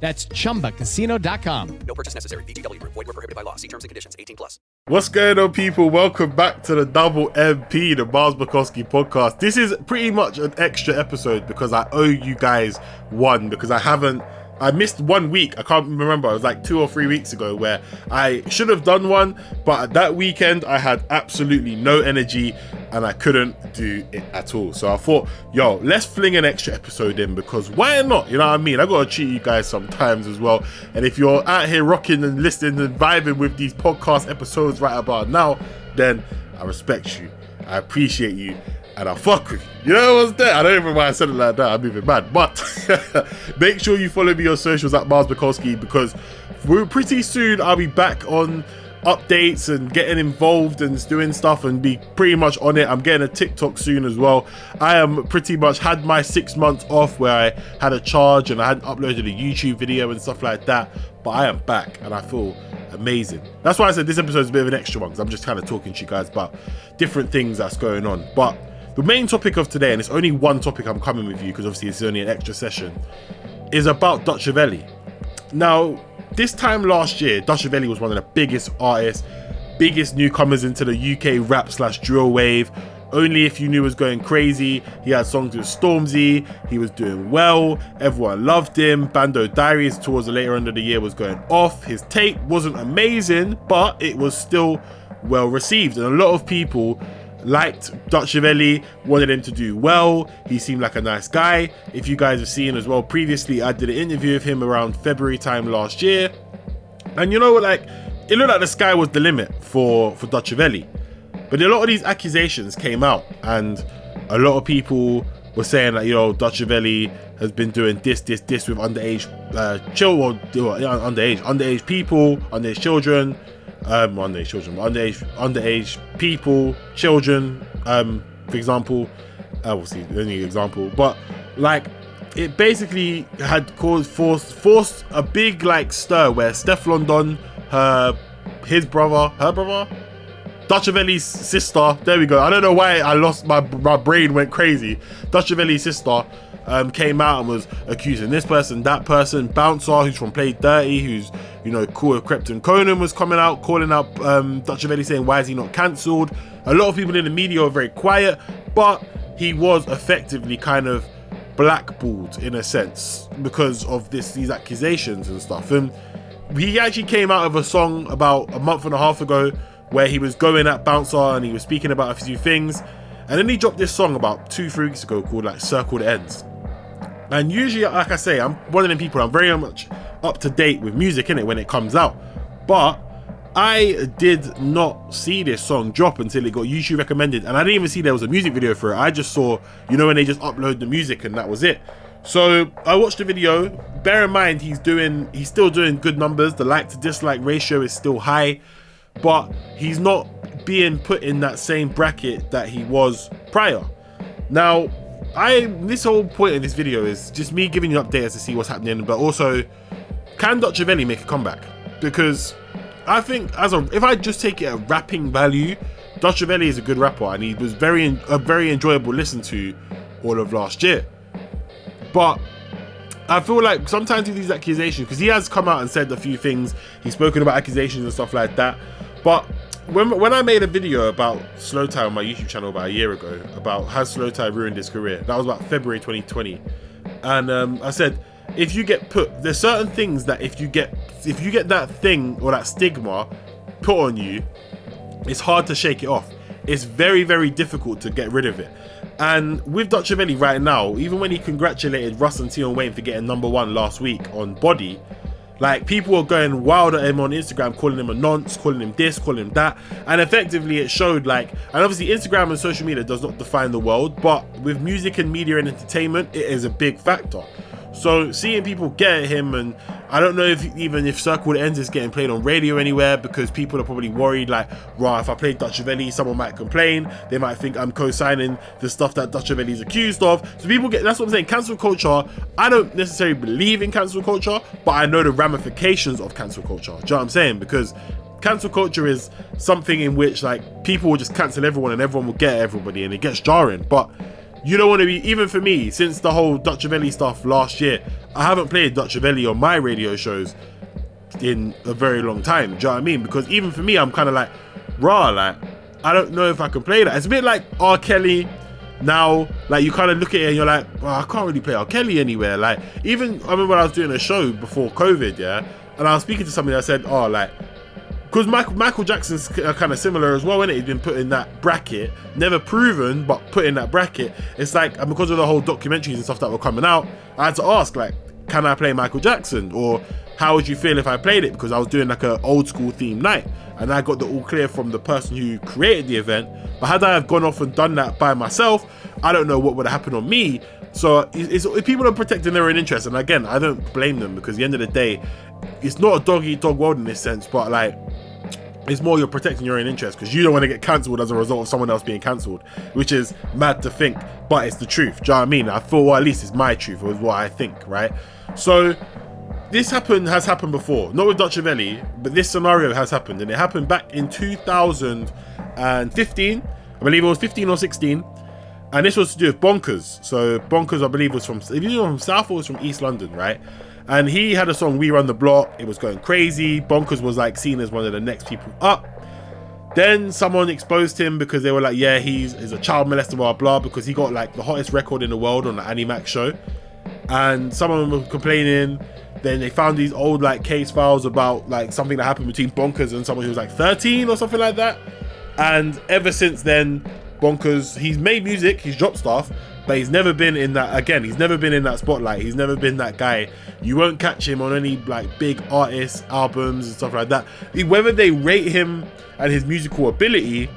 That's chumbacasino.com. No purchase necessary. VGW Group. Void were prohibited by law. See terms and conditions. 18 plus. What's going on, people? Welcome back to the Double MP, the Myles Bukowski podcast. This is pretty much an extra episode because I owe you guys one because I haven't. I missed one week. I can't remember. It was like two or three weeks ago where I should have done one, but that weekend I had absolutely no energy and I couldn't do it at all. So I thought, yo, let's fling an extra episode in because why not? You know what I mean? I gotta treat you guys sometimes as well. And if you're out here rocking and listening and vibing with these podcast episodes right about now, then I respect you. I appreciate you. And I fuck with you. You know what's that? I don't even know why I said it like that. I'm even mad. But make sure you follow me on socials at Mars Bukowski because we're pretty soon I'll be back on updates and getting involved and doing stuff and be pretty much on it. I'm getting a TikTok soon as well. I am pretty much had my six months off where I had a charge and I hadn't uploaded a YouTube video and stuff like that. But I am back and I feel amazing. That's why I said this episode is a bit of an extra one because I'm just kind of talking to you guys about different things that's going on. But the main topic of today, and it's only one topic I'm coming with you because obviously it's only an extra session, is about Dutchavelli. Now, this time last year, Dutchavelli was one of the biggest artists, biggest newcomers into the UK rap slash drill wave. Only if you knew was going crazy. He had songs with Stormzy. He was doing well. Everyone loved him. Bando Diaries towards the later end of the year was going off. His tape wasn't amazing, but it was still well received, and a lot of people liked Dutchavelli, wanted him to do well. He seemed like a nice guy. If you guys have seen as well, previously I did an interview with him around February time last year, and you know what, like it looked like the sky was the limit for for Dutchavelli. But a lot of these accusations came out, and a lot of people were saying that you know Dutchavelli has been doing this, this, this with underage uh, children, underage, underage people, underage children um, underage children, underage underage people, children, um, for example, obviously the only example, but like it basically had caused forced forced a big like stir where Stefflon Don, her his brother, her brother, Dutchavelli's sister. There we go. I don't know why I lost my my brain went crazy. Dutchavelli's sister um, came out and was accusing this person, that person. Bouncer, who's from Play Dirty, who's you know cool Krept and Konan, was coming out calling out um, Dutchavelli saying why is he not cancelled. A lot of people in the media were very quiet, but he was effectively kind of blackballed in a sense because of this these accusations and stuff. And he actually came out of a song about a month and a half ago where he was going at Bouncer and he was speaking about a few things. And then he dropped this song about two, three weeks ago called like Circle the Ends. And usually, like I say, I'm one of them people, I'm very much up to date with music in it when it comes out. But I did not see this song drop until it got YouTube recommended, and I didn't even see there was a music video for it. I just saw, you know, when they just upload the music and that was it. So I watched the video. Bear in mind, he's doing, he's still doing good numbers. The like to dislike ratio is still high, but he's not being put in that same bracket that he was prior. Now, I this whole point of this video is just me giving you updates to see what's happening, but also can Dutchavelli make a comeback? Because I think as a if I just take it at rapping value, Dutchavelli is a good rapper and he was very a very enjoyable listen to all of last year. But I feel like sometimes with these accusations, because he has come out and said a few things, he's spoken about accusations and stuff like that. But when, when I made a video about Slowthai on my YouTube channel about a year ago, about has Slowthai ruined his career, that was about February 2020. And um, I said, if you get put, there's certain things that if you get, if you get that thing or that stigma put on you, it's hard to shake it off. It's very, very difficult to get rid of it. And with Dutchavelli right now, even when he congratulated Russ and Tion Wayne for getting number one last week on Body, like people were going wild at him on Instagram, calling him a nonce, calling him this, calling him that, and effectively it showed like, and obviously Instagram and social media does not define the world, but with music and media and entertainment, it is a big factor. So seeing people get at him, and I don't know if even if Circle Ends is getting played on radio anywhere because people are probably worried like, right, if I play Dutchavelli, someone might complain. They might think I'm co-signing the stuff that Dutchavelli is accused of. So people get that's what I'm saying. Cancel culture. I don't necessarily believe in cancel culture, but I know the ramifications of cancel culture. Do you know what I'm saying? Because cancel culture is something in which like people will just cancel everyone and everyone will get everybody and it gets jarring. But you don't want to be even for me since the whole Dutchavelli stuff last year. I haven't played Dutchavelli on my radio shows in a very long time. Do you know what I mean? Because even for me, I'm kind of like raw. Like I don't know if I can play that. It's a bit like R. Kelly. Now, like you kind of look at it and you're like, well, I can't really play R. Kelly anywhere. Like even I remember when I was doing a show before COVID, yeah, and I was speaking to somebody. I said, oh, like because Michael, Michael Jackson's uh, kind of similar as well, isn't it? He's been put in that bracket, never proven, but put in that bracket. It's like, and because of the whole documentaries and stuff that were coming out, I had to ask, like, can I play Michael Jackson? Or how would you feel if I played it? Because I was doing like an old school theme night, and I got the all clear from the person who created the event. But had I have gone off and done that by myself, I don't know what would have happened on me. So it's, it's, people are protecting their own interests, and again, I don't blame them because at the end of the day, it's not a dog eat dog world in this sense, but like it's more you're protecting your own interest because you don't want to get cancelled as a result of someone else being cancelled, which is mad to think, but it's the truth. Do you know what I mean? I feel, well, at least it's my truth, or what I think, right? So this happened has happened before, not with Dutchavelli, but this scenario has happened, and it happened back in 2015. I believe it was 15 or 16, and this was to do with Bonkaz. So Bonkaz, I believe, was from if you from South or was from East London, right? And he had a song, We Run the Block. It was going crazy. Bonkaz was like seen as one of the next people up. Then someone exposed him because they were like, yeah, he's, he's a child molester, blah, blah, because he got like the hottest record in the world on the Annie Mac show. And someone was complaining. Then they found these old like case files about like something that happened between Bonkaz and someone who was like 13 or something like that. And ever since then, Bonkaz, he's made music, he's dropped stuff, but he's never been in that again he's never been in that spotlight. He's never been that guy. You won't catch him on any like big artist albums and stuff like that. Whether they rate him and his musical ability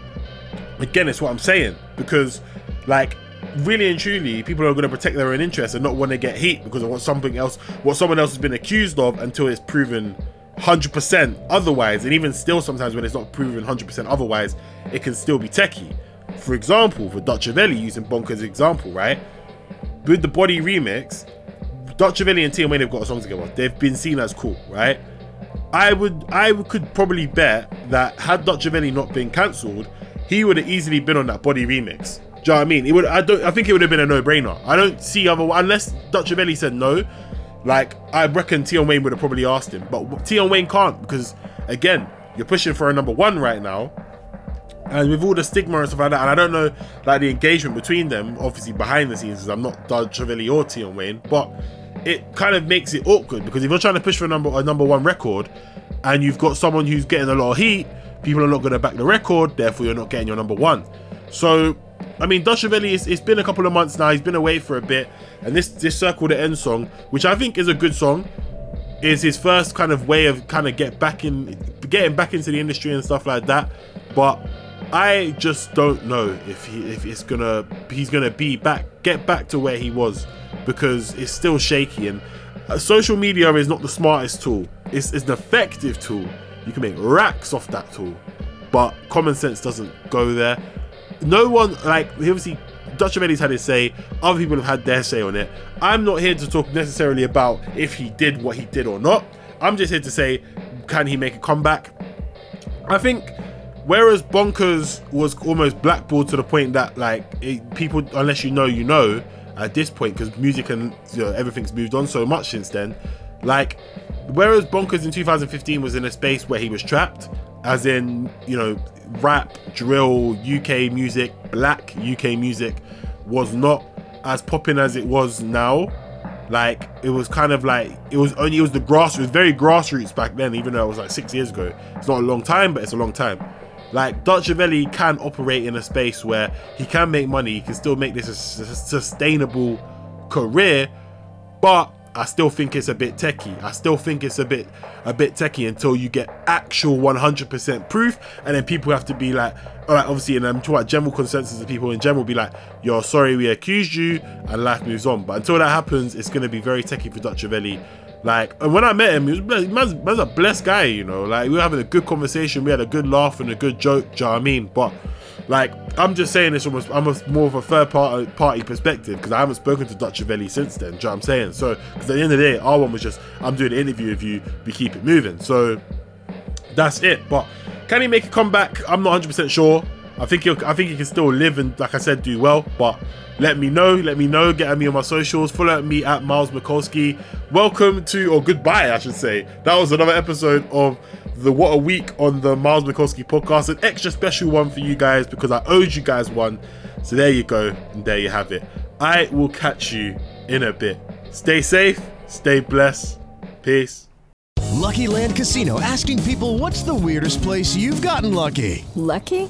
again it's what i'm saying. Because like really and truly people are going to protect their own interests and not want to get heat because of what something else what someone else has been accused of until it's proven 100% otherwise. And even still sometimes when it's not proven 100% otherwise it can still be techie for example, for Dutchavelli, using Bonkaz's example, right? With the Body remix, Dutchavelli and Wayne have got a song together. They've been seen as cool, right? I would, I could probably bet that had Dutchavelli not been cancelled, he would have easily been on that Body remix. Do you know what I mean? It would. I don't. I think it would have been a no-brainer. I don't see other unless Dutchavelli said no. Like I reckon Tion Wayne would have probably asked him, but Tion Wayne can't because again, you're pushing for a number one right now and with all the stigma and stuff like that, and I don't know like the engagement between them, obviously behind the scenes, I'm not Dutchavelli or Tion Wayne, but it kind of makes it awkward because if you're trying to push for a number a number one record, and you've got someone who's getting a lot of heat, people are not going to back the record, therefore you're not getting your number one. So, I mean, Dutchavelli, it's, it's been a couple of months now. He's been away for a bit, and this this Circle the End song, which I think is a good song, is his first kind of way of kind of get back in, getting back into the industry and stuff like that. But I just don't know if he if it's gonna he's gonna be back get back to where he was because it's still shaky and uh, social media is not the smartest tool. It's, it's an effective tool. You can make racks off that tool, but common sense doesn't go there. No one like obviously Dutchavelli's had his say. Other people have had their say on it. I'm not here to talk necessarily about if he did what he did or not. I'm just here to say, can he make a comeback? I think whereas Bonkaz was almost blackballed to the point that like it, people, unless you know, you know, at this point because music and you know, everything's moved on so much since then. Like, whereas Bonkaz in 2015 was in a space where he was trapped, as in you know, rap, drill, UK music, black UK music was not as popping as it was now. Like it was kind of like it was only it was the grass it was very grassroots back then, even though it was like six years ago. It's not a long time, but it's a long time. Like Dutchavelli can operate in a space where he can make money, he can still make this a sustainable career, but I still think it's a bit techie. I still think it's a bit a bit techie until you get actual 100% proof, and then people have to be like, all right, obviously, and I'm talking about general consensus of people in general be like, you're sorry we accused you, and life moves on. But until that happens, it's gonna be very techie for Dutchavelli. Like, and when I met him, he was blessed, man's, man's a blessed guy, you know. Like, we were having a good conversation, we had a good laugh and a good joke. Do you know what I mean? But like, I'm just saying this almost, I'm a, more of a third party, party perspective because I haven't spoken to Dutchavelli since then. Do you know what I'm saying? So, because at the end of the day, our one was just, I'm doing an interview with you, we keep it moving. So, that's it. But can he make a comeback? I'm not 100% sure. I think he'll, I think he can still live and, like I said, do well. But let me know. Let me know. Get at me on my socials. Follow me at Myles Mikulski. Welcome to, or goodbye, I should say. That was another episode of the What a Week on the Myles Mikulski podcast. An extra special one for you guys because I owed you guys one. So there you go. And there you have it. I will catch you in a bit. Stay safe. Stay blessed. Peace. Lucky Land Casino asking people what's the weirdest place you've gotten lucky? Lucky?